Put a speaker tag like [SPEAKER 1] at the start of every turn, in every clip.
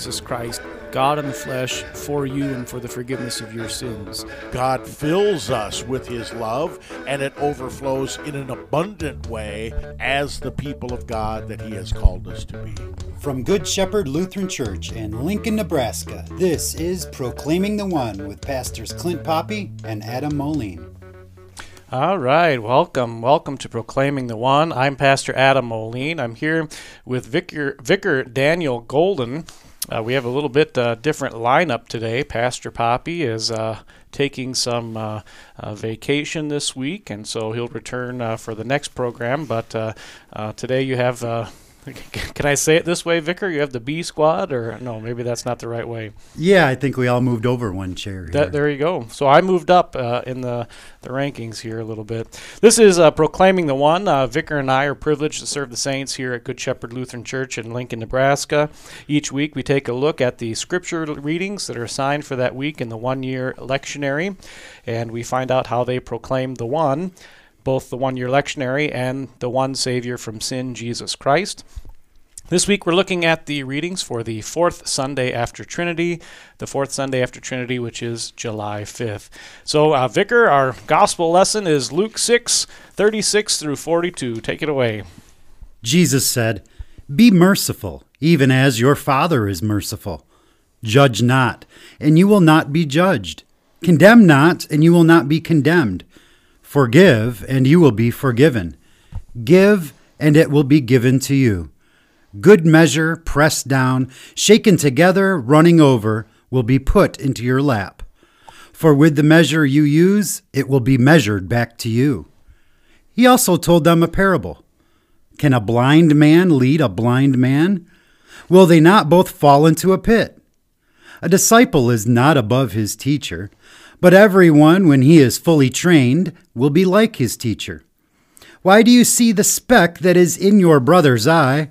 [SPEAKER 1] Jesus Christ, God in the flesh, for you and for the forgiveness of your sins.
[SPEAKER 2] God fills us with His love, and it overflows in an abundant way as the people of God that He has called us to be.
[SPEAKER 3] From Good Shepherd Lutheran Church in Lincoln, Nebraska, this is Proclaiming the One with Pastors Clint Poppy and Adam Moline.
[SPEAKER 1] All right, welcome, welcome to Proclaiming the One. I'm Pastor Adam Moline. I'm here with Vicar, Vicar Daniel Golden. Uh, we have a little bit uh, different lineup today. Pastor Poppy is uh, taking some uh, uh, vacation this week, and so he'll return uh, for the next program. But today you have Can I say it this way, Vicar? You have the B squad, or no? Maybe that's not the right way.
[SPEAKER 3] Yeah, I think we all moved over one chair.
[SPEAKER 1] That, there you go. So I moved up uh, in the, the rankings here a little bit. This is uh, proclaiming the one. Uh, Vicar and I are privileged to serve the saints here at Good Shepherd Lutheran Church in Lincoln, Nebraska. Each week we take a look at the scripture readings that are assigned for that week in the one-year lectionary, and we find out how they proclaim the one both the one year lectionary and the one Savior from sin, Jesus Christ. This week we're looking at the readings for the fourth Sunday after Trinity, the fourth Sunday after Trinity, which is July 5th. So, uh, Vicar, our gospel lesson is Luke 6, 36 through 42. Take it away.
[SPEAKER 3] Jesus said, Be merciful, even as your Father is merciful. Judge not, and you will not be judged. Condemn not, and you will not be condemned. Forgive, and you will be forgiven. Give, and it will be given to you. Good measure, pressed down, shaken together, running over, will be put into your lap. For with the measure you use, it will be measured back to you. He also told them a parable. Can a blind man lead a blind man? Will they not both fall into a pit? A disciple is not above his teacher but everyone, when he is fully trained, will be like his teacher. Why do you see the speck that is in your brother's eye,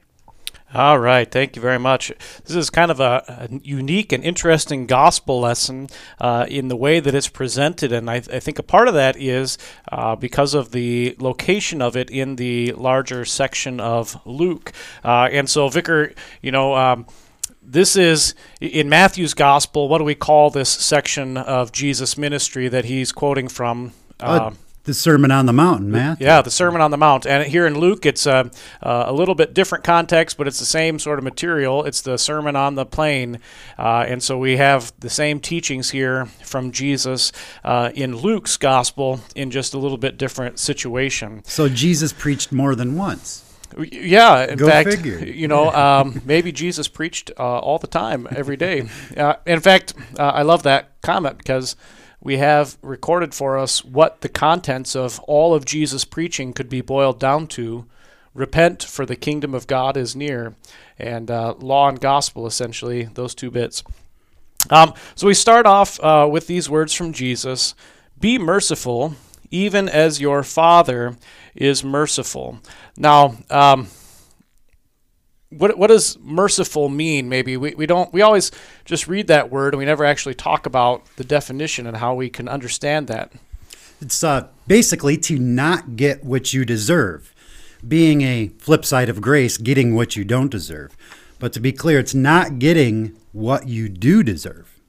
[SPEAKER 1] All right, thank you very much. This is kind of a, a unique and interesting gospel lesson uh, in the way that it's presented, and I, I think a part of that is uh, because of the location of it in the larger section of Luke. Uh, and so, Vicar, you know. Um, this is in Matthew's gospel. What do we call this section of Jesus' ministry that he's quoting from?
[SPEAKER 3] Uh, the Sermon on the Mount, Matt.
[SPEAKER 1] Yeah, the Sermon on the Mount. And here in Luke, it's a, uh, a little bit different context, but it's the same sort of material. It's the Sermon on the Plain. Uh, and so we have the same teachings here from Jesus uh, in Luke's gospel in just a little bit different situation.
[SPEAKER 3] So Jesus preached more than once.
[SPEAKER 1] Yeah, in
[SPEAKER 3] Go
[SPEAKER 1] fact,
[SPEAKER 3] figure.
[SPEAKER 1] you know, um, maybe Jesus preached uh, all the time, every day. Uh, in fact, uh, I love that comment because we have recorded for us what the contents of all of Jesus' preaching could be boiled down to. Repent, for the kingdom of God is near, and uh, law and gospel, essentially, those two bits. Um, so we start off uh, with these words from Jesus Be merciful, even as your Father is merciful. Now, um, what what does merciful mean? Maybe we, we don't we always just read that word and we never actually talk about the definition and how we can understand that.
[SPEAKER 3] It's uh, basically to not get what you deserve, being a flip side of grace, getting what you don't deserve. But to be clear, it's not getting what you do deserve.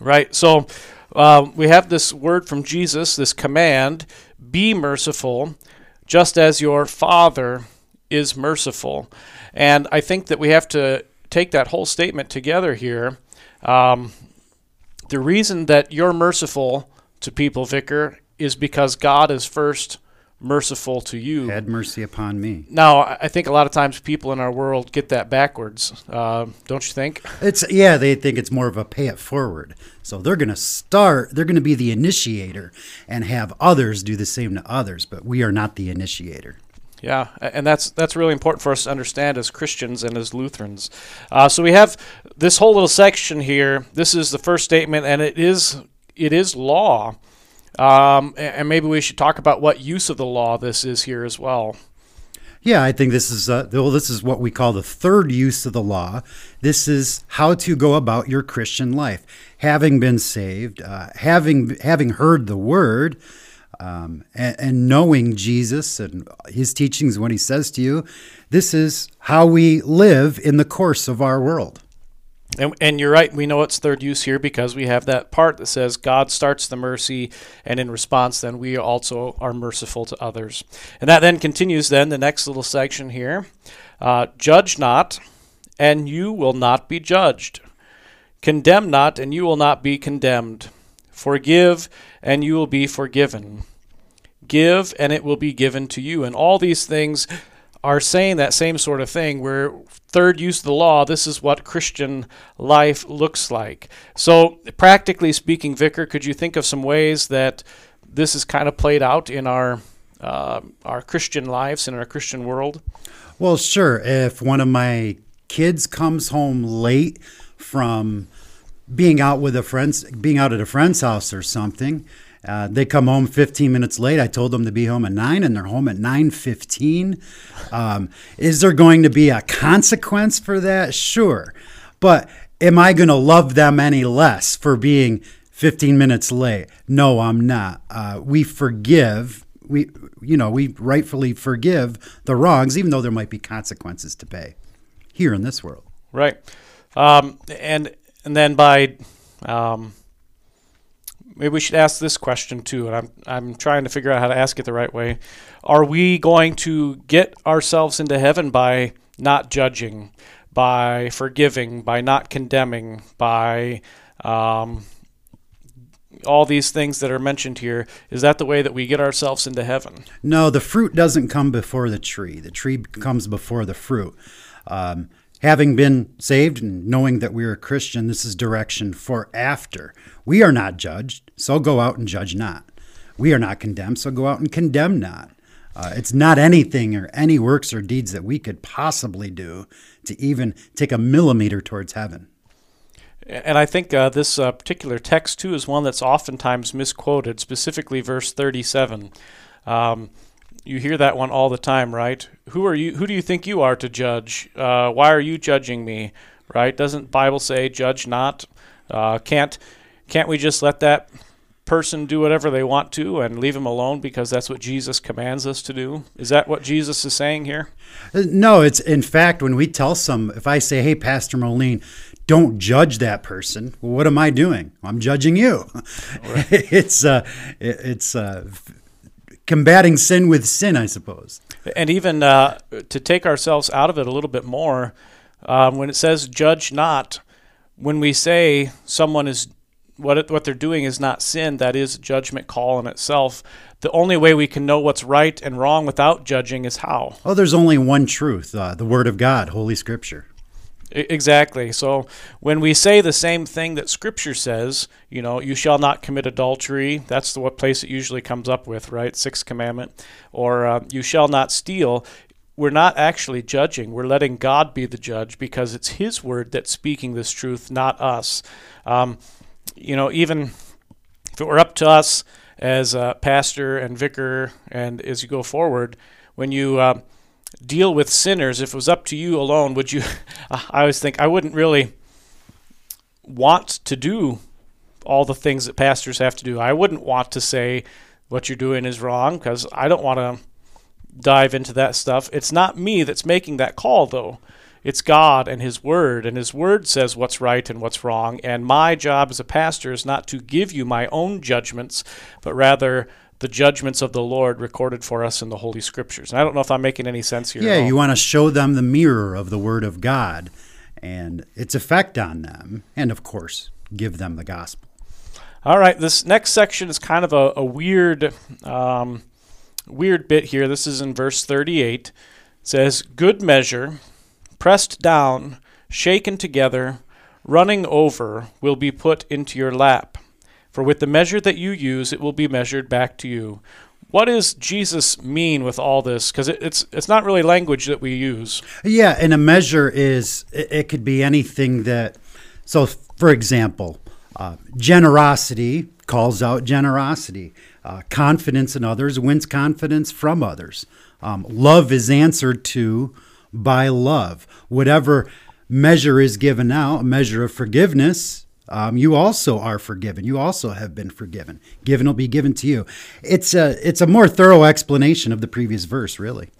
[SPEAKER 1] Right. So uh, we have this word from Jesus, this command: "Be merciful, just as your Father is merciful." And I think that we have to take that whole statement together here. Um, the reason that you're merciful to people, Vicar, is because God is first merciful to you.
[SPEAKER 3] Had mercy upon me.
[SPEAKER 1] Now, I think a lot of times people in our world get that backwards. Uh, don't you think?
[SPEAKER 3] It's yeah, they think it's more of a pay it forward. So they're going to start. They're going to be the initiator and have others do the same to others. But we are not the initiator.
[SPEAKER 1] Yeah, and that's that's really important for us to understand as Christians and as Lutherans. Uh, so we have this whole little section here. This is the first statement, and it is it is law. Um, and maybe we should talk about what use of the law this is here as well.
[SPEAKER 3] Yeah, I think this is uh, well. This is what we call the third use of the law. This is how to go about your Christian life, having been saved, uh, having having heard the word, um, and, and knowing Jesus and His teachings. When He says to you, "This is how we live in the course of our world."
[SPEAKER 1] And, and you're right. We know it's third use here because we have that part that says God starts the mercy, and in response, then we also are merciful to others. And that then continues. Then the next little section here: uh, Judge not, and you will not be judged. Condemn not, and you will not be condemned. Forgive, and you will be forgiven. Give, and it will be given to you. And all these things are saying that same sort of thing where third use of the law this is what christian life looks like so practically speaking vicar could you think of some ways that this is kind of played out in our uh, our christian lives in our christian world
[SPEAKER 3] Well, sure. If one of my kids comes home late from being out with a friend's, being out at a friend's house or something, uh, they come home 15 minutes late. I told them to be home at nine, and they're home at 9:15. Um, is there going to be a consequence for that? Sure, but am I going to love them any less for being 15 minutes late? No, I'm not. Uh, we forgive we you know we rightfully forgive the wrongs even though there might be consequences to pay here in this world
[SPEAKER 1] right um, and and then by um, maybe we should ask this question too and I'm, I'm trying to figure out how to ask it the right way. Are we going to get ourselves into heaven by not judging by forgiving by not condemning by um, all these things that are mentioned here? Is that the way that we get ourselves into heaven?
[SPEAKER 3] No the fruit doesn't come before the tree. The tree comes before the fruit. Um, having been saved and knowing that we're a christian this is direction for after. We are not judged so go out and judge not. We are not condemned so go out and condemn not. Uh, it's not anything or any works or deeds that we could possibly do to even take a millimeter towards heaven.
[SPEAKER 1] And I think uh, this uh, particular text, too, is one that's oftentimes misquoted, specifically verse 37. Um, you hear that one all the time, right? Who are you? Who do you think you are to judge? Uh, why are you judging me? Right? Doesn't Bible say, "Judge not"? Uh, can't can't we just let that person do whatever they want to and leave them alone because that's what Jesus commands us to do? Is that what Jesus is saying here?
[SPEAKER 3] No, it's in fact when we tell some, if I say, "Hey, Pastor Moline, don't judge that person," well, what am I doing? I'm judging you. Right. it's uh, it's uh, combating sin with sin, I suppose.
[SPEAKER 1] And even uh, to take ourselves out of it a little bit more, um, when it says "judge not," when we say someone is what it, what they're doing is not sin, that is a judgment call in itself. The only way we can know what's right and wrong without judging is how.
[SPEAKER 3] Oh, there's only one truth: uh, the Word of God, Holy Scripture.
[SPEAKER 1] Exactly. So when we say the same thing that Scripture says, you know, you shall not commit adultery. That's the what place it usually comes up with, right? Sixth commandment, or uh, you shall not steal. We're not actually judging. We're letting God be the judge because it's His word that's speaking this truth, not us. Um, you know, even if it were up to us as a pastor and vicar, and as you go forward, when you uh, deal with sinners, if it was up to you alone, would you? I always think I wouldn't really want to do all the things that pastors have to do. I wouldn't want to say what you're doing is wrong because I don't want to dive into that stuff. It's not me that's making that call, though. It's God and His Word, and His Word says what's right and what's wrong. And my job as a pastor is not to give you my own judgments, but rather the judgments of the Lord recorded for us in the Holy Scriptures. And I don't know if I'm making any sense here.
[SPEAKER 3] Yeah, you want to show them the mirror of the Word of God and its effect on them, and of course, give them the gospel.
[SPEAKER 1] All right, this next section is kind of a, a weird, um, weird bit here. This is in verse 38. It says, "Good measure, pressed down, shaken together, running over, will be put into your lap." For with the measure that you use, it will be measured back to you. What does Jesus mean with all this? Because it, it's it's not really language that we use.
[SPEAKER 3] Yeah, and a measure is it, it could be anything that. So, for example, uh, generosity calls out generosity. Uh, confidence in others wins confidence from others. Um, love is answered to by love. Whatever measure is given out, a measure of forgiveness, um, you also are forgiven. You also have been forgiven. Given will be given to you. It's a it's a more thorough explanation of the previous verse, really.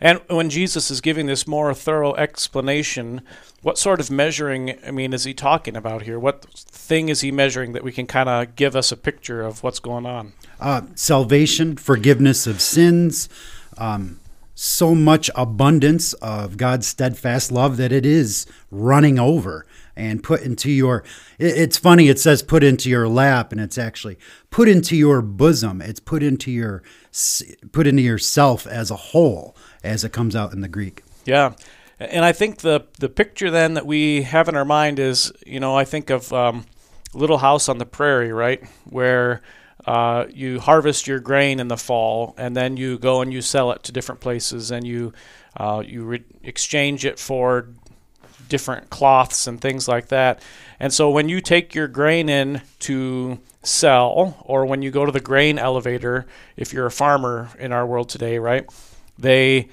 [SPEAKER 1] And when Jesus is giving this more thorough explanation, what sort of measuring, I mean, is he talking about here? What thing is he measuring that we can kind of give us a picture of what's going on?
[SPEAKER 3] Uh, salvation, forgiveness of sins, um, so much abundance of God's steadfast love that it is running over and put into your it's funny it says put into your lap and it's actually put into your bosom. It's put into your put into yourself as a whole as it comes out in the greek.
[SPEAKER 1] Yeah. And i think the the picture then that we have in our mind is you know i think of um, little house on the prairie right? Where uh, you harvest your grain in the fall and then you go and you sell it to different places and you uh, you re- exchange it for different cloths and things like that. And so when you take your grain in to sell, or when you go to the grain elevator, if you're a farmer in our world today, right, they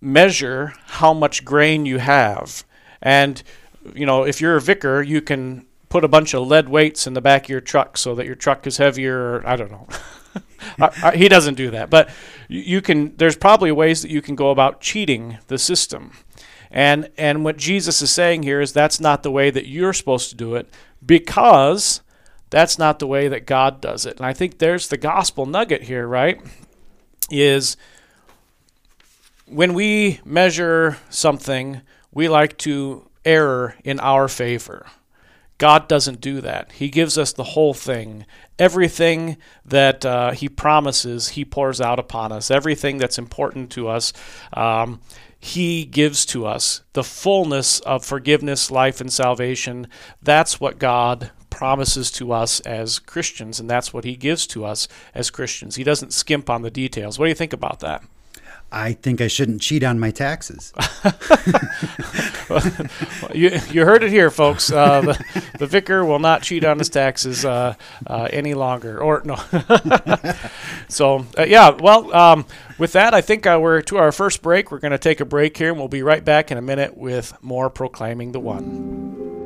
[SPEAKER 1] measure how much grain you have. And, you know, if you're a vicar, you can put a bunch of lead weights in the back of your truck so that your truck is heavier. I don't know. I, I, he doesn't do that, but you can. There's probably ways that you can go about cheating the system. And and what Jesus is saying here is that's not the way that you're supposed to do it because that's not the way that God does it. And I think there's the gospel nugget here, right? Is when we measure something, we like to err in our favor. God doesn't do that. He gives us the whole thing. Everything that uh, He promises, He pours out upon us. Everything that's important to us. Um, he gives to us the fullness of forgiveness, life, and salvation. That's what God promises to us as Christians, and that's what He gives to us as Christians. He doesn't skimp on the details. What do you think about that?
[SPEAKER 3] I think I shouldn't cheat on my taxes.
[SPEAKER 1] you, you heard it here, folks. Uh, the, the vicar will not cheat on his taxes uh, uh, any longer. Or no. so uh, yeah, well, um, with that, I think uh, we're to our first break. We're going to take a break here, and we'll be right back in a minute with more proclaiming the one.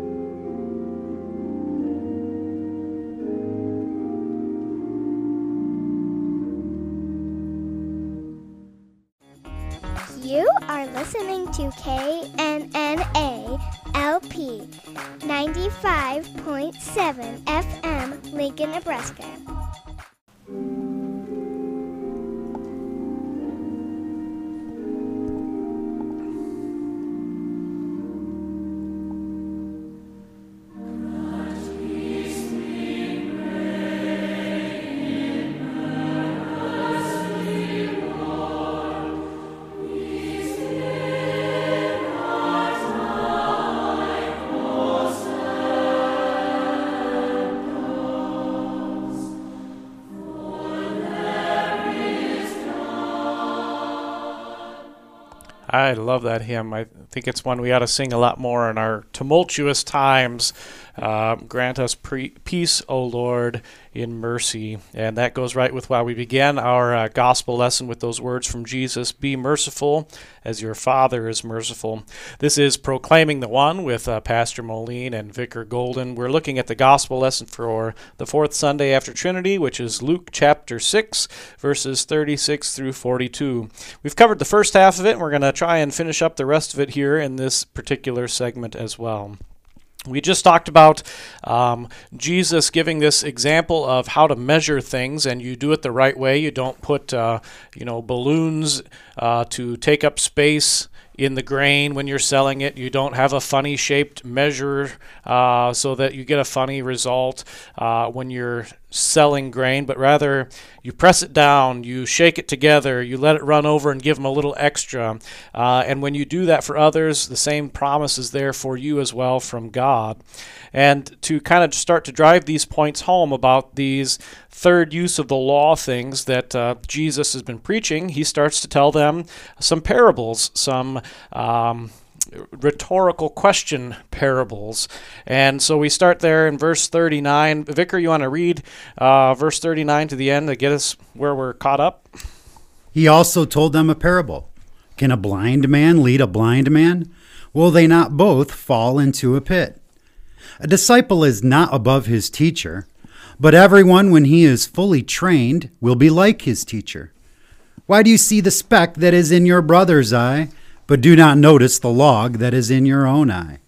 [SPEAKER 4] You are listening to KNNA LP 95.7 FM, Lincoln, Nebraska.
[SPEAKER 1] I love that hymn. I think it's one we ought to sing a lot more in our tumultuous times. Uh, grant us pre- peace, O Lord, in mercy. And that goes right with why we began our uh, gospel lesson with those words from Jesus Be merciful as your Father is merciful. This is Proclaiming the One with uh, Pastor Moline and Vicar Golden. We're looking at the gospel lesson for the fourth Sunday after Trinity, which is Luke chapter 6, verses 36 through 42. We've covered the first half of it, and we're going to try and finish up the rest of it here in this particular segment as well. We just talked about um, Jesus giving this example of how to measure things, and you do it the right way. You don't put, uh, you know, balloons uh, to take up space in the grain when you're selling it. You don't have a funny shaped measure uh, so that you get a funny result uh, when you're selling grain, but rather you press it down, you shake it together, you let it run over and give them a little extra. Uh, and when you do that for others, the same promise is there for you as well from God. And to kind of start to drive these points home about these third use of the law things that uh, Jesus has been preaching, he starts to tell them some parables, some. Um, rhetorical question parables. And so we start there in verse 39. Vicar, you want to read uh, verse 39 to the end to get us where we're caught up?
[SPEAKER 3] He also told them a parable. Can a blind man lead a blind man? Will they not both fall into a pit? A disciple is not above his teacher, but everyone, when he is fully trained, will be like his teacher. Why do you see the speck that is in your brother's eye, but do not notice the log that is in your own eye?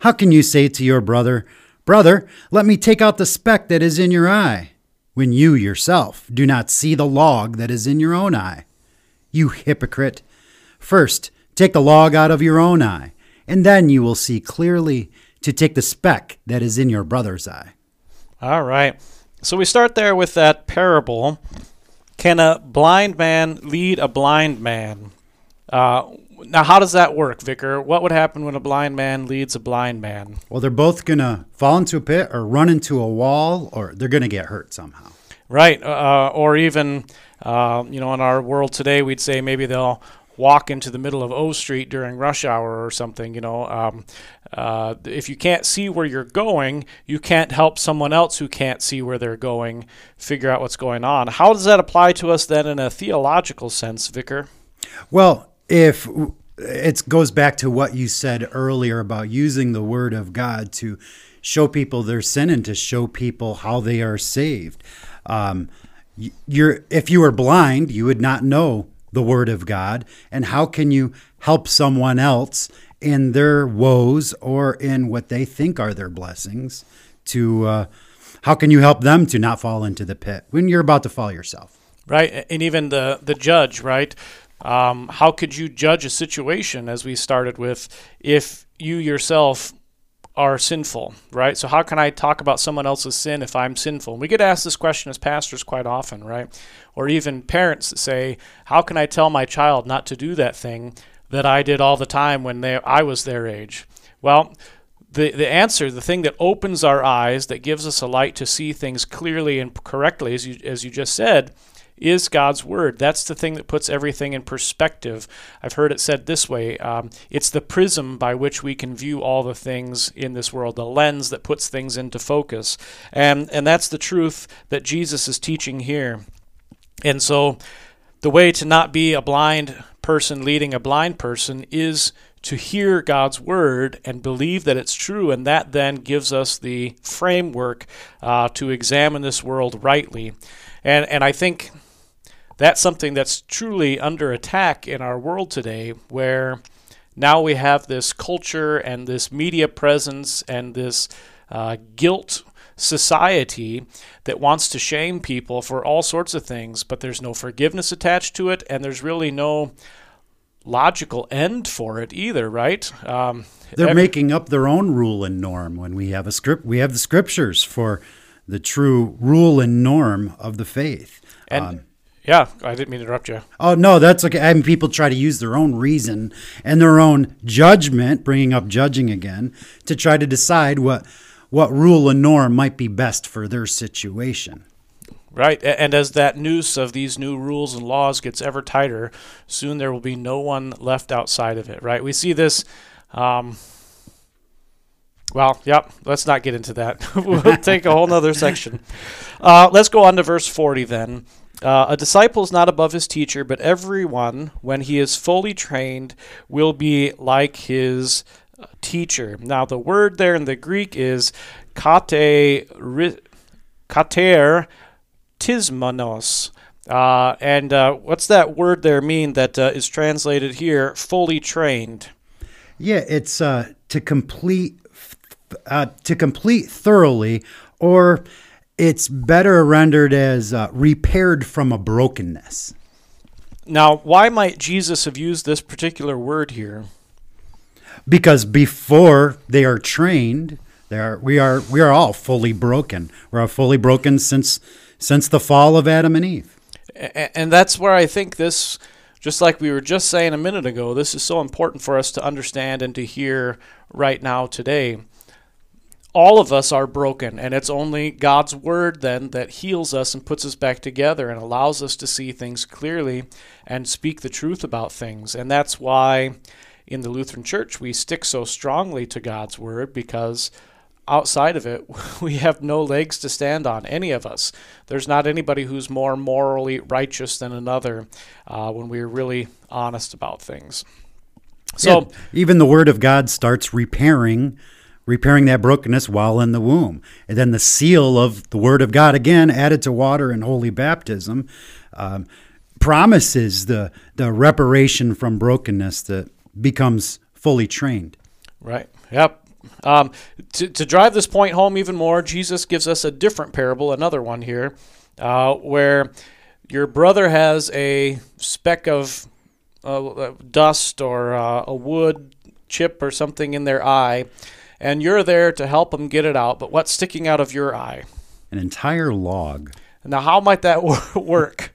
[SPEAKER 3] How can you say to your brother, Brother, let me take out the speck that is in your eye, when you yourself do not see the log that is in your own eye? You hypocrite! First, take the log out of your own eye, and then you will see clearly to take the speck that is in your brother's eye.
[SPEAKER 1] All right. So we start there with that parable. Can a blind man lead a blind man? Uh, now, how does that work, Vicar? What would happen when a blind man leads a blind man?
[SPEAKER 3] Well, they're both going to fall into a pit or run into a wall, or they're going to get hurt somehow.
[SPEAKER 1] Right. Uh, or even, uh, you know, in our world today, we'd say maybe they'll walk into the middle of O Street during rush hour or something. You know, um, uh, if you can't see where you're going, you can't help someone else who can't see where they're going figure out what's going on. How does that apply to us then in a theological sense, Vicar?
[SPEAKER 3] Well, if it goes back to what you said earlier about using the word of God to show people their sin and to show people how they are saved. Um, you're if you were blind, you would not know the word of God, and how can you help someone else in their woes or in what they think are their blessings? To uh, how can you help them to not fall into the pit when you're about to fall yourself?
[SPEAKER 1] Right, and even the the judge, right? Um, how could you judge a situation, as we started with, if you yourself are sinful, right? So, how can I talk about someone else's sin if I'm sinful? And we get asked this question as pastors quite often, right? Or even parents that say, How can I tell my child not to do that thing that I did all the time when they, I was their age? Well, the, the answer, the thing that opens our eyes, that gives us a light to see things clearly and correctly, as you, as you just said, is God's Word. That's the thing that puts everything in perspective. I've heard it said this way um, it's the prism by which we can view all the things in this world, the lens that puts things into focus. And, and that's the truth that Jesus is teaching here. And so, the way to not be a blind person leading a blind person is to hear God's word and believe that it's true, and that then gives us the framework uh, to examine this world rightly. And and I think that's something that's truly under attack in our world today, where now we have this culture and this media presence and this uh, guilt society that wants to shame people for all sorts of things, but there's no forgiveness attached to it, and there's really no logical end for it either, right? Um,
[SPEAKER 3] They're every- making up their own rule and norm when we have a script. We have the scriptures for the true rule and norm of the faith.
[SPEAKER 1] And um, yeah, I didn't mean to interrupt you.
[SPEAKER 3] Oh no, that's okay. I mean, people try to use their own reason and their own judgment, bringing up judging again, to try to decide what what rule and norm might be best for their situation.
[SPEAKER 1] Right, and as that noose of these new rules and laws gets ever tighter, soon there will be no one left outside of it. Right, we see this. Um, well, yep. Let's not get into that. we'll take a whole nother section. Uh, let's go on to verse forty then. Uh, a disciple is not above his teacher, but everyone, when he is fully trained, will be like his uh, teacher. Now, the word there in the Greek is kate, kater tismonos. Uh, and uh, what's that word there mean that uh, is translated here, fully trained?
[SPEAKER 3] Yeah, it's uh, to complete, to complete thoroughly, or it's better rendered as uh, repaired from a brokenness.
[SPEAKER 1] Now, why might Jesus have used this particular word here?
[SPEAKER 3] Because before they are trained, they are, we are we are all fully broken. We're all fully broken since since the fall of Adam and Eve.
[SPEAKER 1] And that's where I think this, just like we were just saying a minute ago, this is so important for us to understand and to hear right now today all of us are broken, and it's only God's word then that heals us and puts us back together and allows us to see things clearly and speak the truth about things. And that's why in the Lutheran Church, we stick so strongly to God's Word because outside of it, we have no legs to stand on, any of us. There's not anybody who's more morally righteous than another uh, when we're really honest about things. So,
[SPEAKER 3] Yeah, even the word of God starts repairing repairing that brokenness while in the womb. And then the seal of the word of God again added to water and holy baptism um, promises the the reparation from brokenness that becomes fully trained.
[SPEAKER 1] Right. Yep. Um, to, to drive this point home even more, Jesus gives us a different parable, another one here, uh, where your brother has a speck of uh, dust or uh, a wood chip or something in their eye, and you're there to help them get it out. But what's sticking out of your eye?
[SPEAKER 3] An entire log.
[SPEAKER 1] Now, how might that work?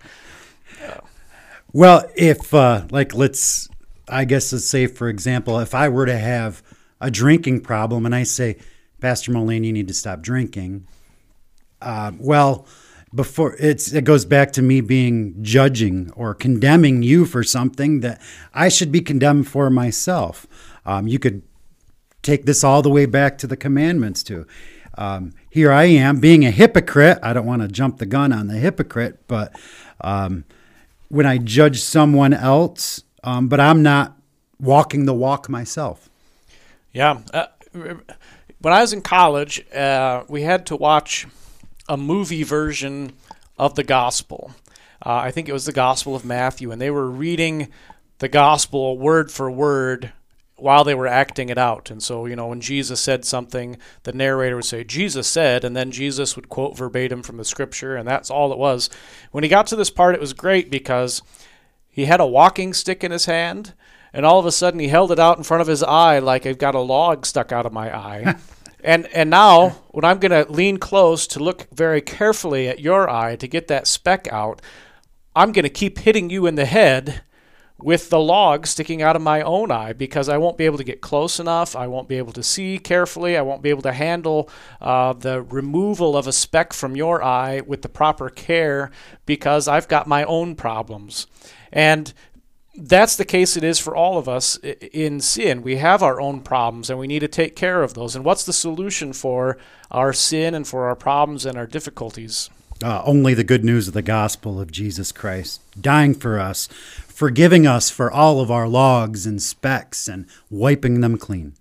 [SPEAKER 3] Well, if uh, like let's, I guess let's say for example, if I were to have a drinking problem and I say, Pastor Moline, you need to stop drinking. Uh, well, before it's it goes back to me being judging or condemning you for something that I should be condemned for myself. Um, you could take this all the way back to the commandments too. Um, here I am being a hypocrite. I don't want to jump the gun on the hypocrite, but um, when I judge someone else, um, but I'm not walking the walk myself.
[SPEAKER 1] Yeah. Uh, when I was in college, uh, we had to watch a movie version of the gospel. Uh, I think it was the Gospel of Matthew, and they were reading the gospel word for word while they were acting it out. And so, you know, when Jesus said something, the narrator would say, Jesus said, and then Jesus would quote verbatim from the scripture, and that's all it was. When he got to this part, it was great because he had a walking stick in his hand, and all of a sudden he held it out in front of his eye like I've got a log stuck out of my eye. and and now when I'm going to lean close to look very carefully at your eye to get that speck out, I'm going to keep hitting you in the head with the log sticking out of my own eye because I won't be able to get close enough. I won't be able to see carefully. I won't be able to handle uh, the removal of a speck from your eye with the proper care because I've got my own problems. And that's the case it is for all of us in sin. We have our own problems and we need to take care of those. And what's the solution for our sin and for our problems and our difficulties?
[SPEAKER 3] Uh, only the good news of the gospel of Jesus Christ, dying for us, forgiving us for all of our logs and specks, and wiping them clean.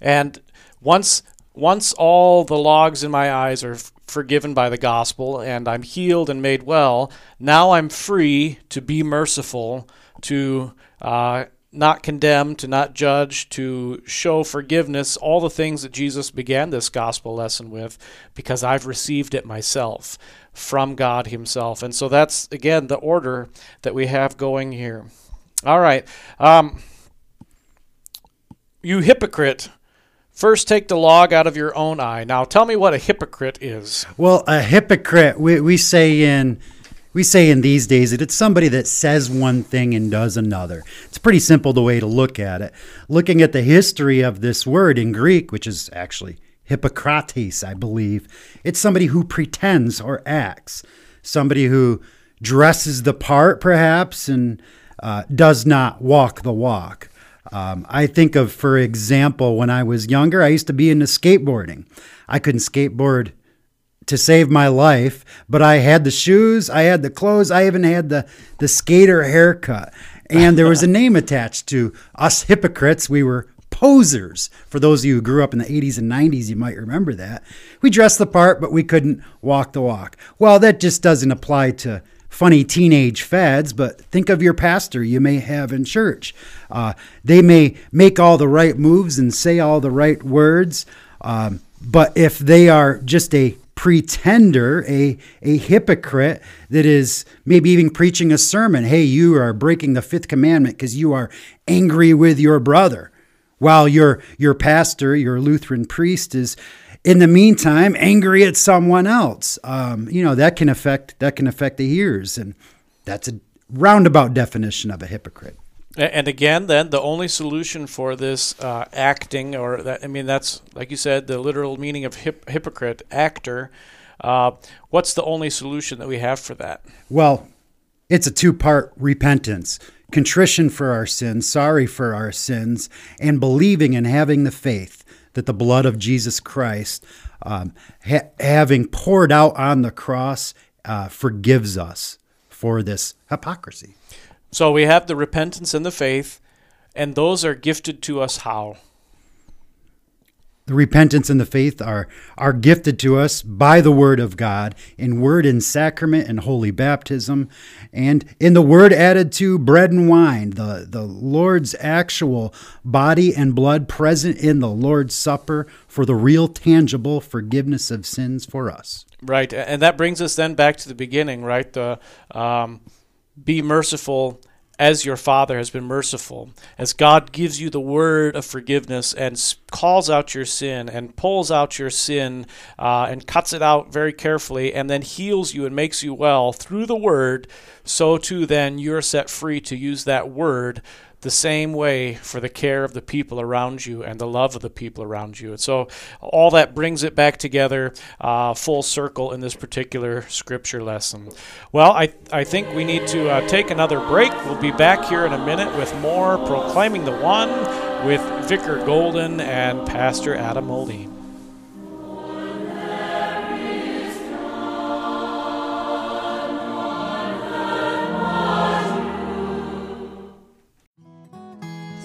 [SPEAKER 1] And once once all the logs in my eyes are f- forgiven by the gospel and I'm healed and made well, now I'm free to be merciful, to uh, not condemn, to not judge, to show forgiveness, all the things that Jesus began this gospel lesson with, because I've received it myself from God Himself. And so that's, again, the order that we have going here. All right. Um, you hypocrite. First, take the log out of your own eye. Now, tell me what a hypocrite is.
[SPEAKER 3] Well, a hypocrite, we, we say in we say in these days that it's somebody that says one thing and does another. It's pretty simple the way to look at it. Looking at the history of this word in Greek, which is actually Hippocrates, I believe, it's somebody who pretends or acts, somebody who dresses the part, perhaps, and uh, does not walk the walk. Um, I think of, for example, when I was younger, I used to be into skateboarding. I couldn't skateboard to save my life, but I had the shoes, I had the clothes, I even had the, the skater haircut. And there was a name attached to us hypocrites. We were posers. For those of you who grew up in the 80s and 90s, you might remember that. We dressed the part, but we couldn't walk the walk. Well, that just doesn't apply to funny teenage fads, but think of your pastor you may have in church. Uh, they may make all the right moves and say all the right words, um, but if they are just a pretender, a, a hypocrite that is maybe even preaching a sermon, hey, you are breaking the fifth commandment because you are angry with your brother, while your your pastor, your Lutheran priest, is in the meantime angry at someone else. Um, you know that can affect that can affect the ears, and that's a roundabout definition of a hypocrite.
[SPEAKER 1] And again, then the only solution for this uh, acting, or that, I mean, that's like you said, the literal meaning of hip, hypocrite, actor. Uh, what's the only solution that we have for that?
[SPEAKER 3] Well, it's a two part repentance. contrition for our sins, sorry for our sins, and believing and having the faith that the blood of Jesus Christ, um, ha- having poured out on the cross, uh, forgives us for this hypocrisy.
[SPEAKER 1] So we have the repentance and the faith, and those are gifted to us how?
[SPEAKER 3] The repentance and the faith are, are gifted to us by the Word of God in word and sacrament and holy baptism, and in the Word added to bread and wine, the, the Lord's actual body and blood present in the Lord's Supper for the real tangible forgiveness of sins for us.
[SPEAKER 1] Right, and that brings us then back to the beginning, right? The um, be merciful as your Father has been merciful, as God gives you the word of forgiveness and calls out your sin and pulls out your sin uh, and cuts it out very carefully and then heals you and makes you well through the word, so too then you're set free to use that word the same way for the care of the people around you and the love of the people around you. And so all that brings it back together uh, full circle in this particular scripture lesson. Well, I, I think we need to uh, take another break. We'll be back here in a minute with more Proclaiming the One with Vicar Golden and Pastor Adam Moline.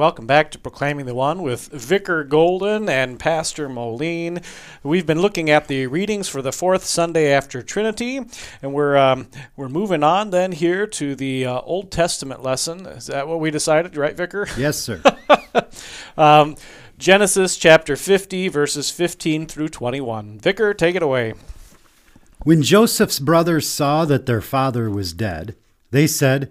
[SPEAKER 1] Welcome back to Proclaiming the One with Vicar Golden and Pastor Moline. We've been looking at the readings for the fourth Sunday after Trinity, and we're um, we're moving on then here to the uh, Old Testament lesson. Is that what we decided, right, Vicar?
[SPEAKER 3] Yes, sir.
[SPEAKER 1] um, Genesis chapter 50, verses 15 through 21. Vicar, take it away.
[SPEAKER 3] When Joseph's brothers saw that their father was dead, they said,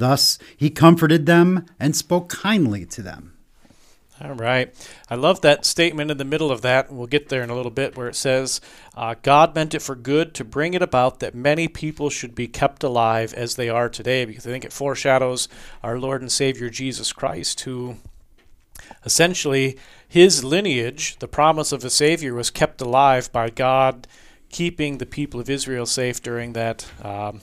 [SPEAKER 3] Thus he comforted them and spoke kindly to them.
[SPEAKER 1] All right. I love that statement in the middle of that. We'll get there in a little bit where it says, uh, God meant it for good to bring it about that many people should be kept alive as they are today, because I think it foreshadows our Lord and Savior Jesus Christ, who essentially his lineage, the promise of a Savior, was kept alive by God keeping the people of Israel safe during that um,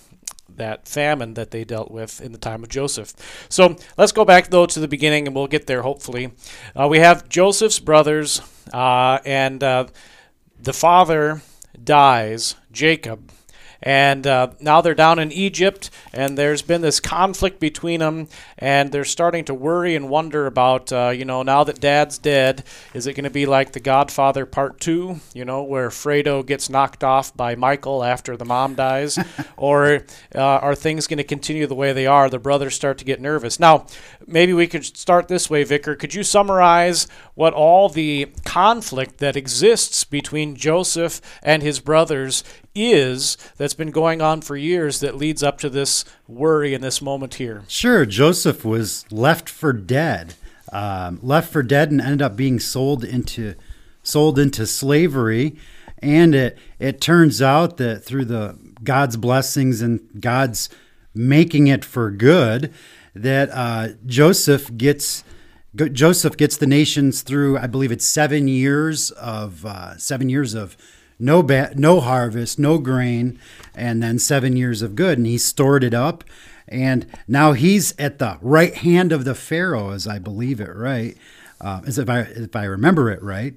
[SPEAKER 1] that famine that they dealt with in the time of Joseph. So let's go back though to the beginning, and we'll get there hopefully. Uh, we have Joseph's brothers, uh, and uh, the father dies, Jacob. And uh, now they're down in Egypt, and there's been this conflict between them, and they're starting to worry and wonder about, uh, you know, now that dad's dead, is it going to be like The Godfather Part 2, you know, where Fredo gets knocked off by Michael after the mom dies? or uh, are things going to continue the way they are? The brothers start to get nervous. Now, maybe we could start this way, Vicar. Could you summarize what all the conflict that exists between Joseph and his brothers is that's been going on for years that leads up to this worry in this moment here.
[SPEAKER 3] Sure, Joseph was left for dead, um, left for dead, and ended up being sold into sold into slavery. And it it turns out that through the God's blessings and God's making it for good, that uh, Joseph gets Joseph gets the nations through. I believe it's seven years of uh, seven years of no ba- no harvest, no grain, and then seven years of good, and he stored it up. And now he's at the right hand of the Pharaoh, as I believe it right, uh, as if I if I remember it right.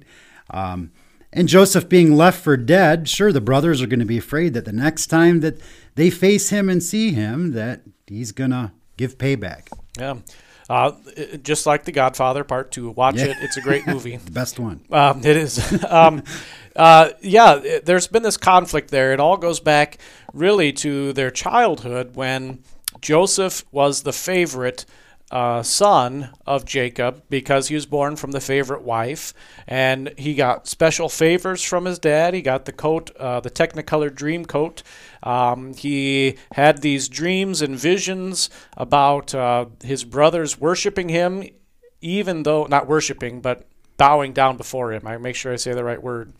[SPEAKER 3] Um, and Joseph being left for dead, sure, the brothers are going to be afraid that the next time that they face him and see him, that he's going to give payback.
[SPEAKER 1] Yeah. Uh, just like The Godfather Part Two, watch
[SPEAKER 3] Yeah.
[SPEAKER 1] it. It's a great movie.
[SPEAKER 3] The best one.
[SPEAKER 1] Um, it is. um, uh, yeah, there's been this conflict there. It all goes back really to their childhood when Joseph was the favorite uh, son of Jacob because he was born from the favorite wife, and he got special favors from his dad. He got the coat, uh, the Technicolor dream coat. Um, he had these dreams and visions about uh, his brothers worshiping him, even though not worshiping, but bowing down before him. I make sure I say the right word.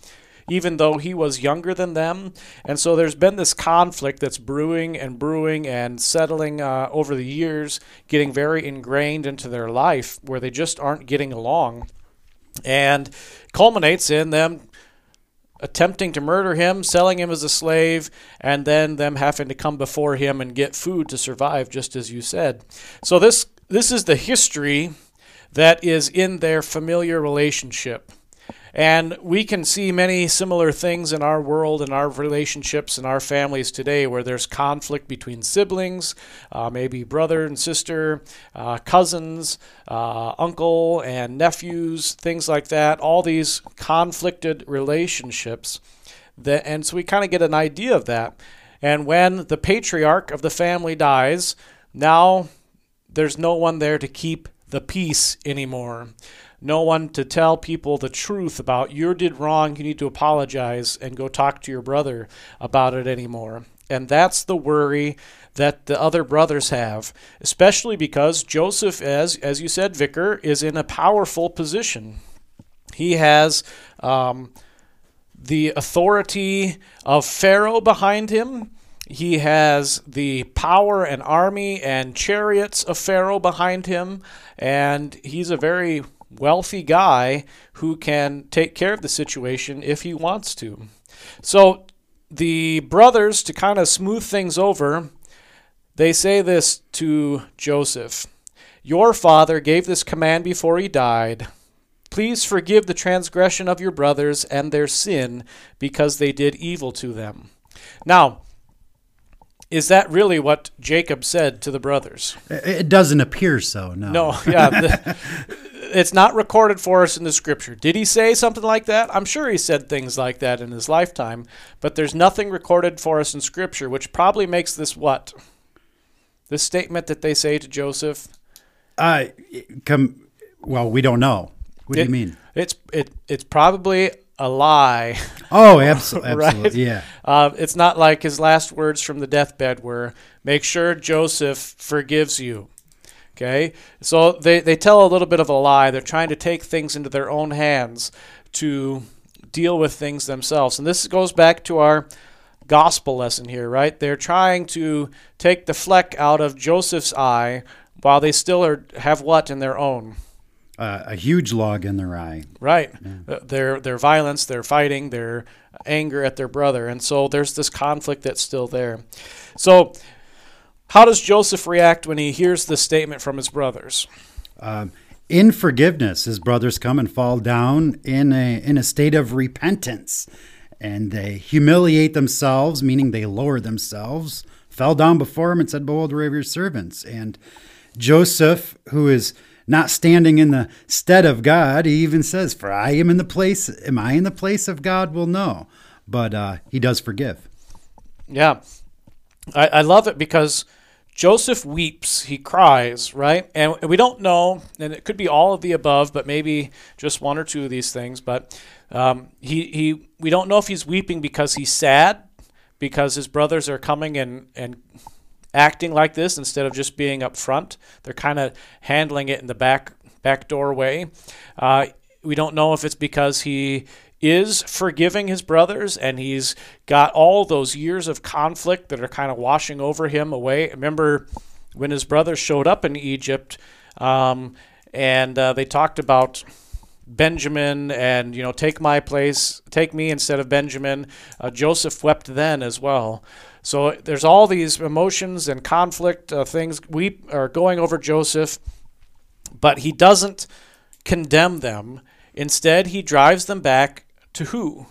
[SPEAKER 1] Even though he was younger than them. And so there's been this conflict that's brewing and brewing and settling uh, over the years, getting very ingrained into their life where they just aren't getting along. And culminates in them attempting to murder him, selling him as a slave, and then them having to come before him and get food to survive, just as you said. So this this is the history that is in their familiar relationship. And we can see many similar things in our world and our relationships and our families today where there's conflict between siblings, uh, maybe brother and sister, uh, cousins, uh, uncle and nephews, things like that. All these conflicted relationships. That, and so we kind of get an idea of that. And when the patriarch of the family dies, now there's no one there to keep the peace anymore. No one to tell people the truth about you did wrong, you need to apologize and go talk to your brother about it anymore. And that's the worry that the other brothers have, especially because Joseph, as as you said, Vicar, is in a powerful position. He has um, the authority of Pharaoh behind him. He has the power and army and chariots of Pharaoh behind him, and he's a very wealthy guy who can take care of the situation if he wants to. So the brothers, to kind of smooth things over, they say this to Joseph Your father gave this command before he died. Please forgive the transgression of your brothers and their sin because they did evil to them. Now, is that really what Jacob said to the brothers?
[SPEAKER 3] It it doesn't appear so, no.
[SPEAKER 1] No, yeah. the- it's not recorded for us in the scripture. Did he say something like that? I'm sure he said things like that in his lifetime, but there's nothing recorded for us in scripture, which probably makes this what? This statement that they say to Joseph.
[SPEAKER 3] Uh, come, well, we don't know. What do you mean?
[SPEAKER 1] It's it it's probably a lie.
[SPEAKER 3] Oh, absolutely.
[SPEAKER 1] Right?
[SPEAKER 3] absolutely. Yeah.
[SPEAKER 1] Uh, it's not like his last words from the deathbed were, make sure Joseph forgives you. Okay? So they, they tell a little bit of a lie. They're trying to take things into their own hands to deal with things themselves. And this goes back to our gospel lesson here, right? They're trying to take the fleck out of Joseph's eye while they still are, have what in their own?
[SPEAKER 3] Uh, a huge log in their eye.
[SPEAKER 1] Right. Uh, Their their violence, their fighting, their anger at their brother, and so there's this conflict that's still there. So, how does Joseph react when he hears this statement from his brothers?
[SPEAKER 3] Um, in forgiveness, his brothers come and fall down in a in a state of repentance, and they humiliate themselves, meaning they lower themselves, fell down before him and said, "Behold, we're your servants." And Joseph, who is not standing in the stead of God, he even says, "For I am in the place. Am I in the place of God? Will know." But uh, he does forgive.
[SPEAKER 1] Yeah, I, I love it because Joseph weeps, he cries, right? And we don't know, and it could be all of the above, but maybe just one or two of these things. But um, he he we don't know if he's weeping because he's sad, because his brothers are coming and and acting like this instead of just being up front. They're kind of handling it in the back back doorway. Uh, we don't know if it's because he is forgiving his brothers and he's got all those years of conflict that are kind of washing over him away. Remember, when his brothers showed up in Egypt, um, and uh, they talked about Benjamin and you know take my place, take me instead of Benjamin. Uh, Joseph wept then as well. So there's all these emotions and conflict uh, things we are going over Joseph, but he doesn't condemn them. Instead, he drives them back to who?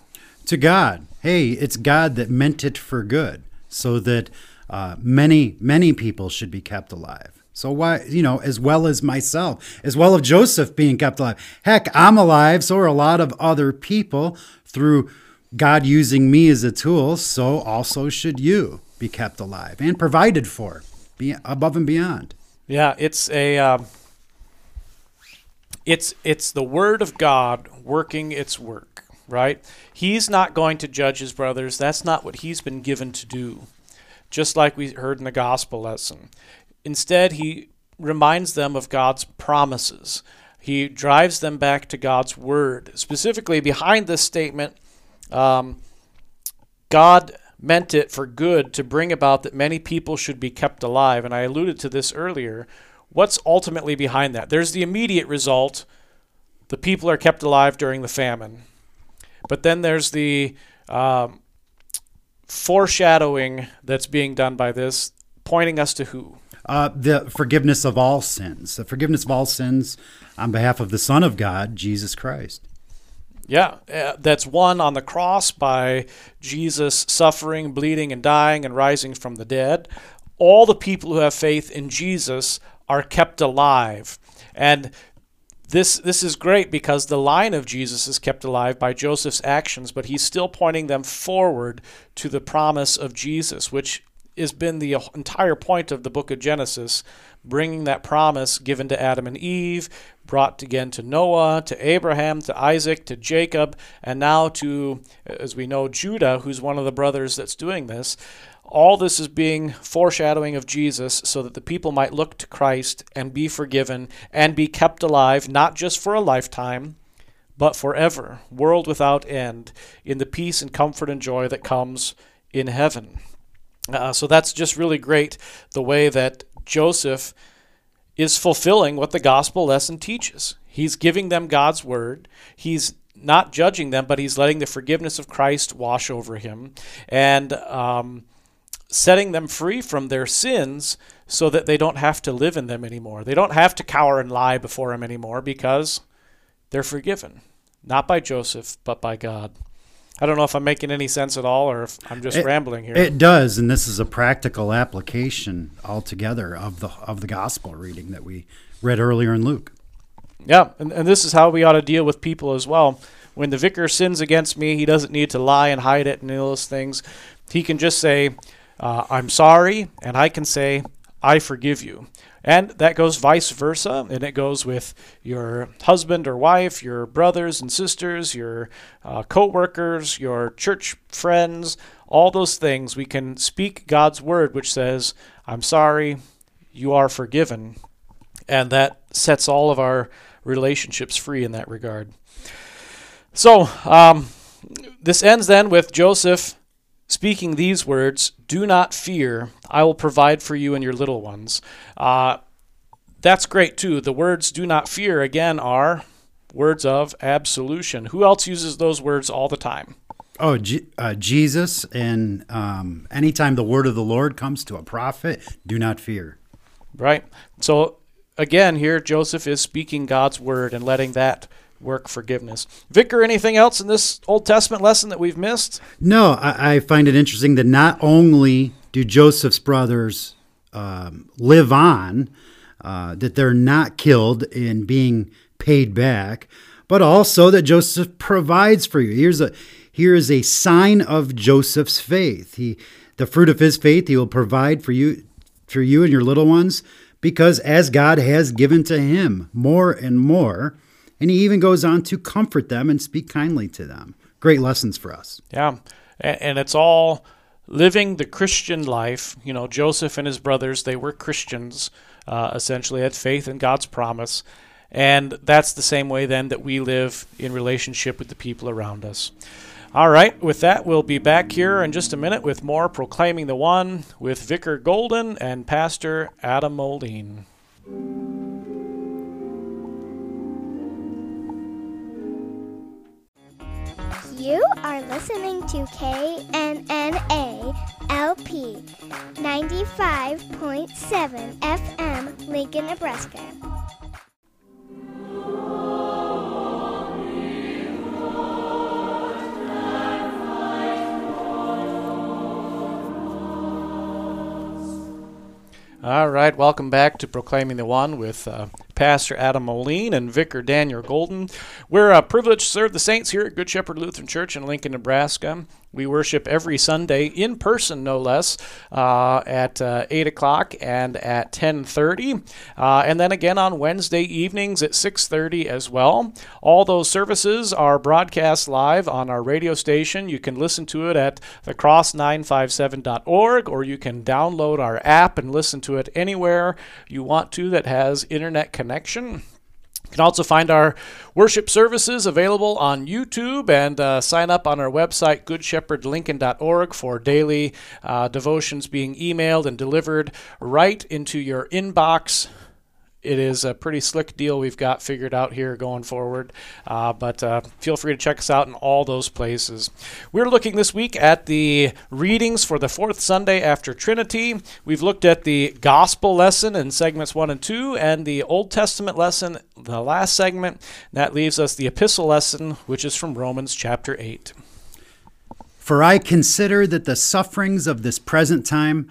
[SPEAKER 3] To God. Hey, it's God that meant it for good, so that uh, many, many people should be kept alive. So why, you know, as well as myself, as well as Joseph being kept alive. Heck, I'm alive, so are a lot of other people through God using me as a tool. So also should you be kept alive and provided for, be above and beyond.
[SPEAKER 1] Yeah, it's a. Um, it's it's the word of God working its work, right? He's not going to judge his brothers. That's not what he's been given to do. Just like we heard in the gospel lesson. Instead, he reminds them of God's promises. He drives them back to God's word. Specifically, behind this statement, um, God meant it for good to bring about that many people should be kept alive. And I alluded to this earlier. What's ultimately behind that? There's the immediate result the people are kept alive during the famine. But then there's the um, foreshadowing that's being done by this, pointing us to who?
[SPEAKER 3] Uh, the forgiveness of all sins, the forgiveness of all sins on behalf of the Son of God, Jesus Christ.
[SPEAKER 1] Yeah, uh, that's won on the cross by Jesus suffering, bleeding, and dying and rising from the dead. All the people who have faith in Jesus are kept alive. And this this is great because the line of Jesus is kept alive by Joseph's actions, but he's still pointing them forward to the promise of Jesus, which has been the entire point of the book of Genesis, bringing that promise given to Adam and Eve, brought again to Noah, to Abraham, to Isaac, to Jacob, and now to, as we know, Judah, who's one of the brothers that's doing this. All this is being foreshadowing of Jesus so that the people might look to Christ and be forgiven and be kept alive, not just for a lifetime, but forever, world without end, in the peace and comfort and joy that comes in heaven. Uh, so that's just really great the way that Joseph is fulfilling what the gospel lesson teaches. He's giving them God's word. He's not judging them, but he's letting the forgiveness of Christ wash over him and um, setting them free from their sins so that they don't have to live in them anymore. They don't have to cower and lie before him anymore because they're forgiven, not by Joseph, but by God. I don't know if I'm making any sense at all or if I'm just
[SPEAKER 3] it,
[SPEAKER 1] rambling here.
[SPEAKER 3] It does, and this is a practical application altogether of the of the gospel reading that we read earlier in Luke.
[SPEAKER 1] Yeah, and, and this is how we ought to deal with people as well. When the vicar sins against me, he doesn't need to lie and hide it and all those things. He can just say, uh, I'm sorry, and I can say, I forgive you. And that goes vice versa, and it goes with your husband or wife, your brothers and sisters, your uh, co workers, your church friends, all those things. We can speak God's word, which says, I'm sorry, you are forgiven. And that sets all of our relationships free in that regard. So, um, this ends then with Joseph speaking these words Do not fear, I will provide for you and your little ones. Uh, that's great too. The words do not fear, again, are words of absolution. Who else uses those words all the time?
[SPEAKER 3] Oh, G- uh, Jesus. And um, anytime the word of the Lord comes to a prophet, do not fear.
[SPEAKER 1] Right. So, again, here Joseph is speaking God's word and letting that work forgiveness. Vicar, anything else in this Old Testament lesson that we've missed?
[SPEAKER 3] No, I, I find it interesting that not only do Joseph's brothers um, live on, uh, that they're not killed in being paid back, but also that Joseph provides for you. Here's a here is a sign of Joseph's faith. He the fruit of his faith he will provide for you for you and your little ones because as God has given to him more and more and he even goes on to comfort them and speak kindly to them. Great lessons for us.
[SPEAKER 1] Yeah. And it's all living the Christian life. You know, Joseph and his brothers, they were Christians, uh, essentially, had faith in God's promise. And that's the same way then that we live in relationship with the people around us. All right, with that, we'll be back here in just a minute with more Proclaiming the One with Vicar Golden and Pastor Adam Moline.
[SPEAKER 4] You are listening to KNNA LP 95.7 FM, Lincoln, Nebraska.
[SPEAKER 1] All right, welcome back to Proclaiming the One with uh, Pastor Adam Moline and Vicar Daniel Golden. We're uh, privileged to serve the saints here at Good Shepherd Lutheran Church in Lincoln, Nebraska. We worship every Sunday in person, no less, uh, at uh, eight o'clock and at ten thirty, uh, and then again on Wednesday evenings at six thirty as well. All those services are broadcast live on our radio station. You can listen to it at thecross957.org, or you can download our app and listen to it anywhere you want to that has internet connection. You can also find our worship services available on YouTube and uh, sign up on our website, goodshepherdlincoln.org, for daily uh, devotions being emailed and delivered right into your inbox it is a pretty slick deal we've got figured out here going forward. Uh, but uh, feel free to check us out in all those places. We're looking this week at the readings for the fourth Sunday after Trinity. We've looked at the gospel lesson in segments one and two, and the Old Testament lesson, the last segment. That leaves us the epistle lesson, which is from Romans chapter 8.
[SPEAKER 3] For I consider that the sufferings of this present time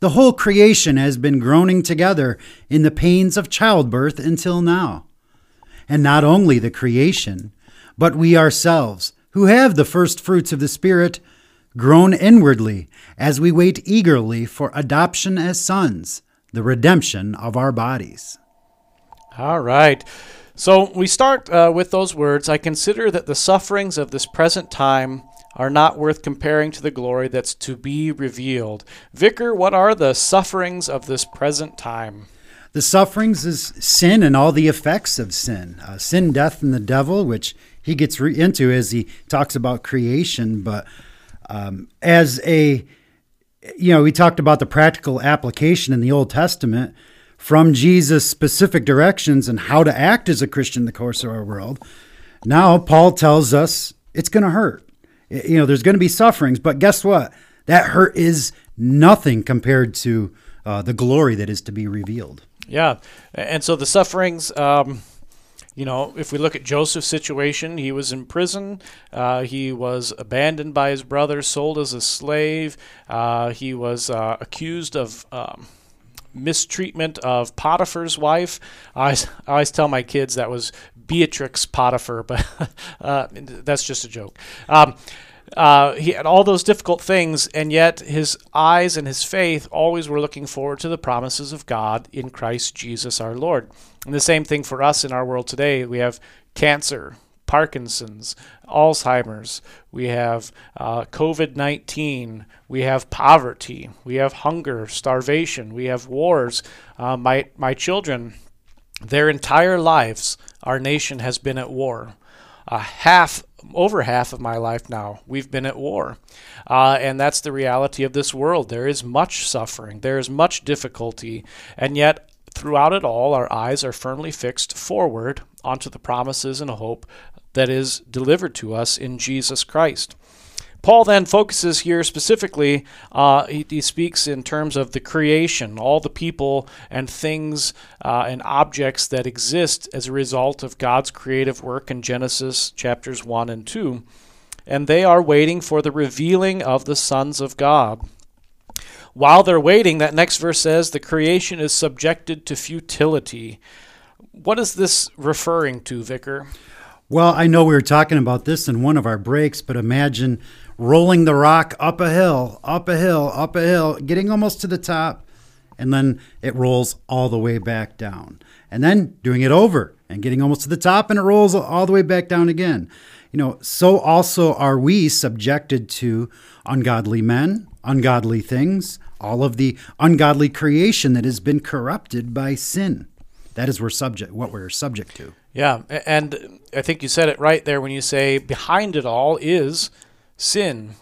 [SPEAKER 3] the whole creation has been groaning together in the pains of childbirth until now. And not only the creation, but we ourselves, who have the first fruits of the Spirit, groan inwardly as we wait eagerly for adoption as sons, the redemption of our bodies.
[SPEAKER 1] All right. So we start uh, with those words I consider that the sufferings of this present time are not worth comparing to the glory that's to be revealed. Vicar, what are the sufferings of this present time?
[SPEAKER 3] The sufferings is sin and all the effects of sin. Uh, sin, death, and the devil, which he gets re- into as he talks about creation. But um, as a, you know, we talked about the practical application in the Old Testament from Jesus' specific directions and how to act as a Christian in the course of our world. Now, Paul tells us it's going to hurt you know, there's going to be sufferings, but guess what? That hurt is nothing compared to uh, the glory that is to be revealed.
[SPEAKER 1] Yeah, and so the sufferings. Um, you know, if we look at Joseph's situation, he was in prison. Uh, he was abandoned by his brothers, sold as a slave. Uh, he was uh, accused of um, mistreatment of Potiphar's wife. I always, I always, tell my kids that was Beatrix Potiphar, but uh, that's just a joke. Um, uh, he had all those difficult things, and yet his eyes and his faith always were looking forward to the promises of God in Christ Jesus our Lord. And the same thing for us in our world today. We have cancer, Parkinson's, Alzheimer's, we have uh, COVID 19, we have poverty, we have hunger, starvation, we have wars. Uh, my, my children, their entire lives, our nation has been at war. Uh, half, over half of my life now, we've been at war. Uh, and that's the reality of this world. There is much suffering, there is much difficulty, and yet throughout it all, our eyes are firmly fixed forward onto the promises and hope that is delivered to us in Jesus Christ. Paul then focuses here specifically, uh, he, he, speaks in terms of the creation, all the people and things uh, and objects that exist as a result of God's creative work in Genesis chapters 1 and 2. And they are waiting for the revealing of the sons of God. While they're waiting, that next verse says, the creation is subjected to futility. What is this referring to, Vicar?
[SPEAKER 3] Well, I know we were talking about this in one of our breaks, but imagine rolling the rock up a hill, up a hill, up a hill, getting almost to the top, and then it rolls all the way back down. And then doing it over and getting almost to the top, and it rolls all the way back down again. You know, so also are we subjected to ungodly men, ungodly things, all of the ungodly creation that has been corrupted by sin. That is we're subject what we're subject to.
[SPEAKER 1] Yeah, and I think you said it right there when you say behind it all is sin.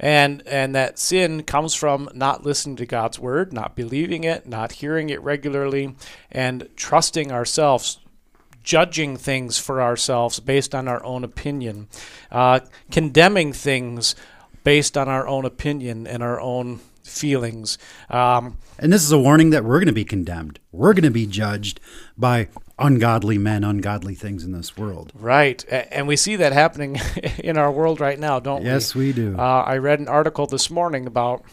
[SPEAKER 1] And and that sin comes from not listening to God's word, not believing it, not hearing it regularly, and trusting ourselves, judging things for ourselves based on our own opinion, uh, condemning things based on our own opinion and our own feelings. Um,
[SPEAKER 3] And this is a warning that we're going to be condemned. We're going to be judged by ungodly men, ungodly things in this world.
[SPEAKER 1] Right, and we see that happening in our world right now, don't we?
[SPEAKER 3] Yes, we do.
[SPEAKER 1] Uh, I read an article this morning about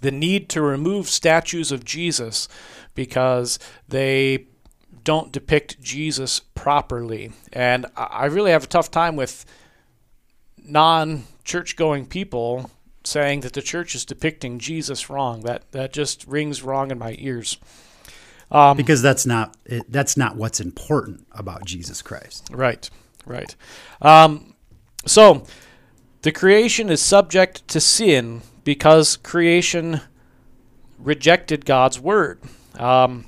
[SPEAKER 1] the need to remove statues of Jesus because they don't depict Jesus properly, and I I really have a tough time with non-church-going people saying that the church is depicting Jesus wrong. That that just rings wrong in my ears. Um,
[SPEAKER 3] because that's not it, that's not what's important about Jesus Christ.
[SPEAKER 1] Right, right. Um, so the creation is subject to sin because creation rejected God's word. Um,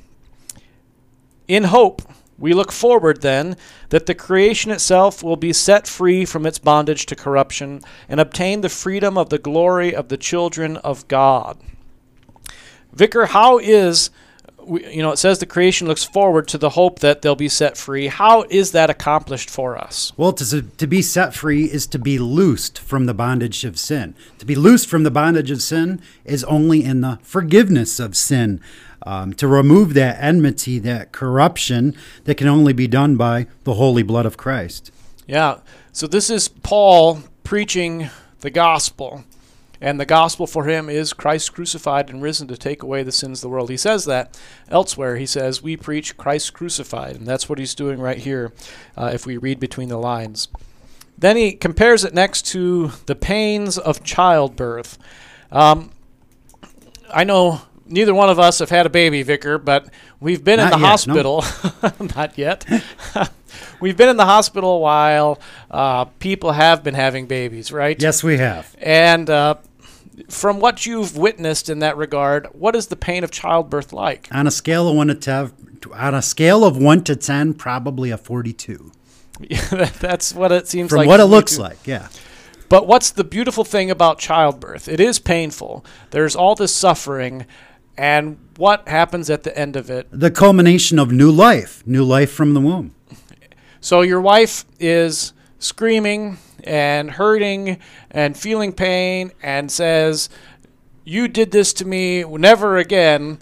[SPEAKER 1] in hope, we look forward then that the creation itself will be set free from its bondage to corruption and obtain the freedom of the glory of the children of God. Vicar, how is we, you know, it says the creation looks forward to the hope that they'll be set free. How is that accomplished for us?
[SPEAKER 3] Well, to, to be set free is to be loosed from the bondage of sin. To be loosed from the bondage of sin is only in the forgiveness of sin. Um, to remove that enmity, that corruption that can only be done by the holy blood of Christ.
[SPEAKER 1] Yeah. So this is Paul preaching the gospel. And the gospel for him is Christ crucified and risen to take away the sins of the world. He says that elsewhere. He says, We preach Christ crucified. And that's what he's doing right here uh, if we read between the lines. Then he compares it next to the pains of childbirth. Um, I know neither one of us have had a baby, Vicar, but we've been in the
[SPEAKER 3] yet, no.
[SPEAKER 1] hospital. Not yet. we've been in the hospital a while. Uh, people have been having babies, right?
[SPEAKER 3] Yes, we have.
[SPEAKER 1] And uh, from what you've witnessed in that regard, what is the pain of childbirth like?
[SPEAKER 3] On a scale of one to ten, on a scale of one to ten, probably a forty-two.
[SPEAKER 1] That's what it seems
[SPEAKER 3] From
[SPEAKER 1] like.
[SPEAKER 3] what it looks
[SPEAKER 1] too.
[SPEAKER 3] like, yeah.
[SPEAKER 1] But what's the beautiful thing about childbirth? It is painful. There's all this suffering, and what happens at the end of it?
[SPEAKER 3] The culmination of new life, new life from the womb.
[SPEAKER 1] So your wife is screaming and hurting and feeling pain and says, You did this to me, never again.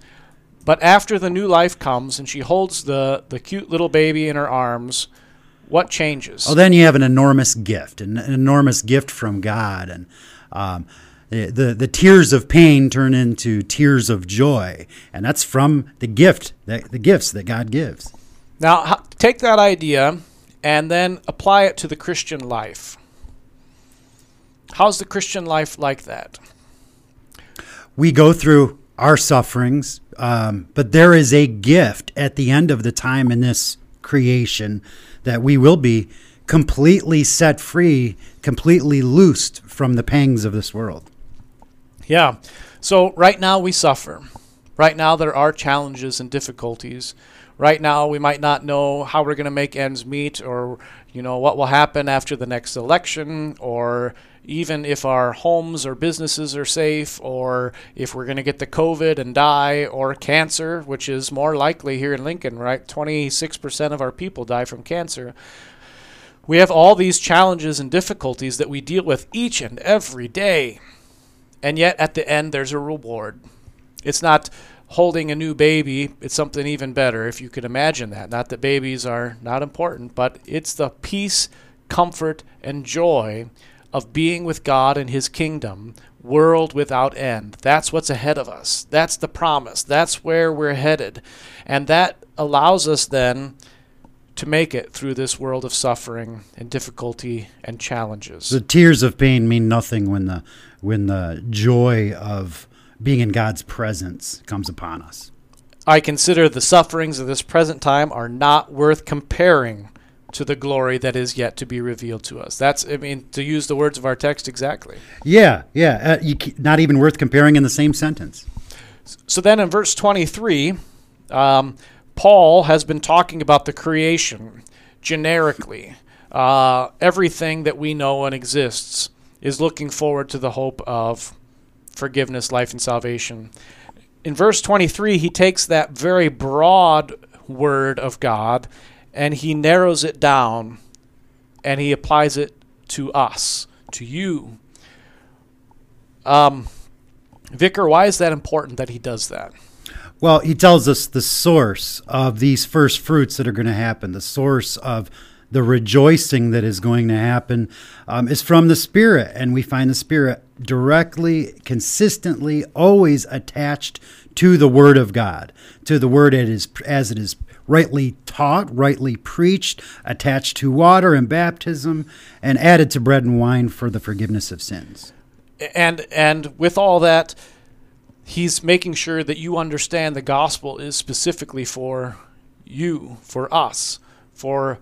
[SPEAKER 1] But after the new life comes and she holds the, the cute little baby in her arms, what changes?
[SPEAKER 3] Oh, then you have an enormous gift, an, an enormous gift from God, and um, the, the tears of pain turn into tears of joy, and that's from the gift that the gifts that God gives.
[SPEAKER 1] Now, take that idea and then apply it to the Christian life. How's the Christian life like that?
[SPEAKER 3] We go through our sufferings, um, but there is a gift at the end of the time in this creation that we will be completely set free, completely loosed from the pangs of this world.
[SPEAKER 1] Yeah. So right now we suffer. Right now there are challenges and difficulties. Right now we might not know how we're going to make ends meet or you know what will happen after the next election or even if our homes or businesses are safe or if we're going to get the covid and die or cancer which is more likely here in Lincoln, right? 26% of our people die from cancer. We have all these challenges and difficulties that we deal with each and every day. And yet, at the end, there's a reward. It's not holding a new baby, it's something even better, if you could imagine that. Not that babies are not important, but it's the peace, comfort, and joy of being with God and His kingdom, world without end. That's what's ahead of us. That's the promise. That's where we're headed. And that allows us then to make it through this world of suffering and difficulty and challenges.
[SPEAKER 3] The tears of pain mean nothing when the when the joy of being in God's presence comes upon us.
[SPEAKER 1] I consider the sufferings of this present time are not worth comparing to the glory that is yet to be revealed to us. That's, I mean, to use the words of our text exactly.
[SPEAKER 3] Yeah, yeah. Uh, you, not even worth comparing in the same sentence.
[SPEAKER 1] So then in verse 23, um, Paul has been talking about the creation generically. Uh, everything that we know and exists is looking forward to the hope of forgiveness, life, and salvation. In verse 23, he takes that very broad word of God and he narrows it down and he applies it to us, to you. Um, Vicar, why is that important that he does that?
[SPEAKER 3] Well, he tells us the source of these first fruits that are going to happen, the source of the rejoicing that is going to happen um, is from the Spirit. And we find the Spirit directly, consistently, always attached to the Word of God, to the Word it is, as it is rightly taught, rightly preached, attached to water and baptism, and added to bread and wine for the forgiveness of sins.
[SPEAKER 1] And and with all that, he's making sure that you understand the gospel is specifically for you, for us, for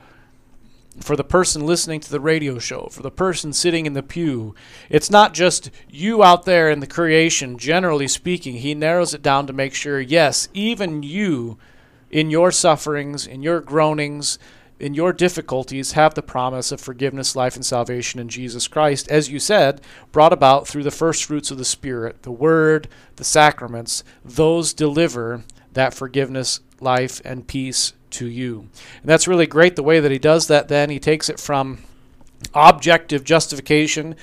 [SPEAKER 1] for the person listening to the radio show, for the person sitting in the pew. It's not just you out there in the creation, generally speaking. He narrows it down to make sure, yes, even you in your sufferings, in your groanings, in your difficulties, have the promise of forgiveness, life, and salvation in Jesus Christ, as you said, brought about through the first fruits of the Spirit, the Word, the sacraments. Those deliver that forgiveness, life, and peace to you. And that's really great the way that he does that then. He takes it from objective justification.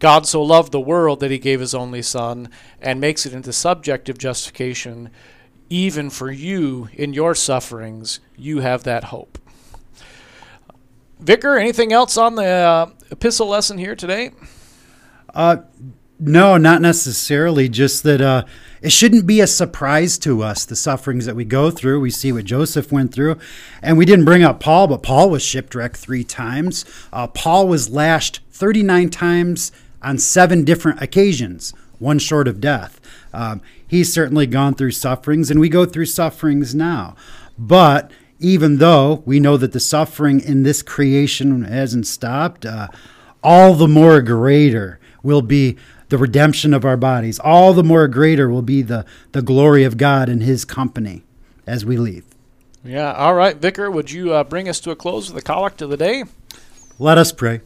[SPEAKER 1] God so loved the world that he gave his only Son, and makes it into subjective justification even for you in your sufferings, you have that hope. Vicar, anything else on the uh, epistle lesson here today?
[SPEAKER 3] Uh, no, not necessarily. Just that uh, it shouldn't be a surprise to us the sufferings that we go through. We see what Joseph went through, and we didn't bring up Paul, but Paul was shipwrecked three times. Uh, Paul was lashed 39 times on seven different occasions, one short of death. Um, he's certainly gone through sufferings, and we go through sufferings now. But even though we know that the suffering in this creation hasn't stopped, uh, all the more greater will be the redemption of our bodies. All the more greater will be the, the glory of God in his company as we leave.
[SPEAKER 1] Yeah, all right. Vicar, would you uh, bring us to a close with the collect of the day?
[SPEAKER 3] Let us pray.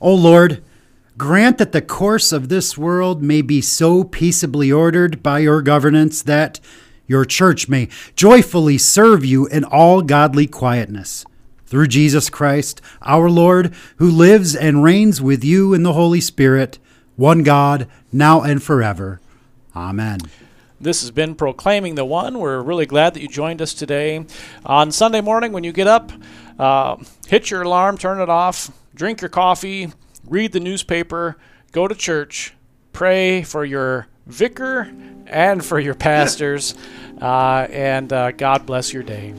[SPEAKER 3] O oh Lord, Grant that the course of this world may be so peaceably ordered by your governance that your church may joyfully serve you in all godly quietness. Through Jesus Christ, our Lord, who lives and reigns with you in the Holy Spirit, one God, now and forever. Amen.
[SPEAKER 1] This has been Proclaiming the One. We're really glad that you joined us today. On Sunday morning, when you get up, uh, hit your alarm, turn it off, drink your coffee, read the newspaper, go to church, pray for your vicar and for your pastors, uh, and uh, God bless your day.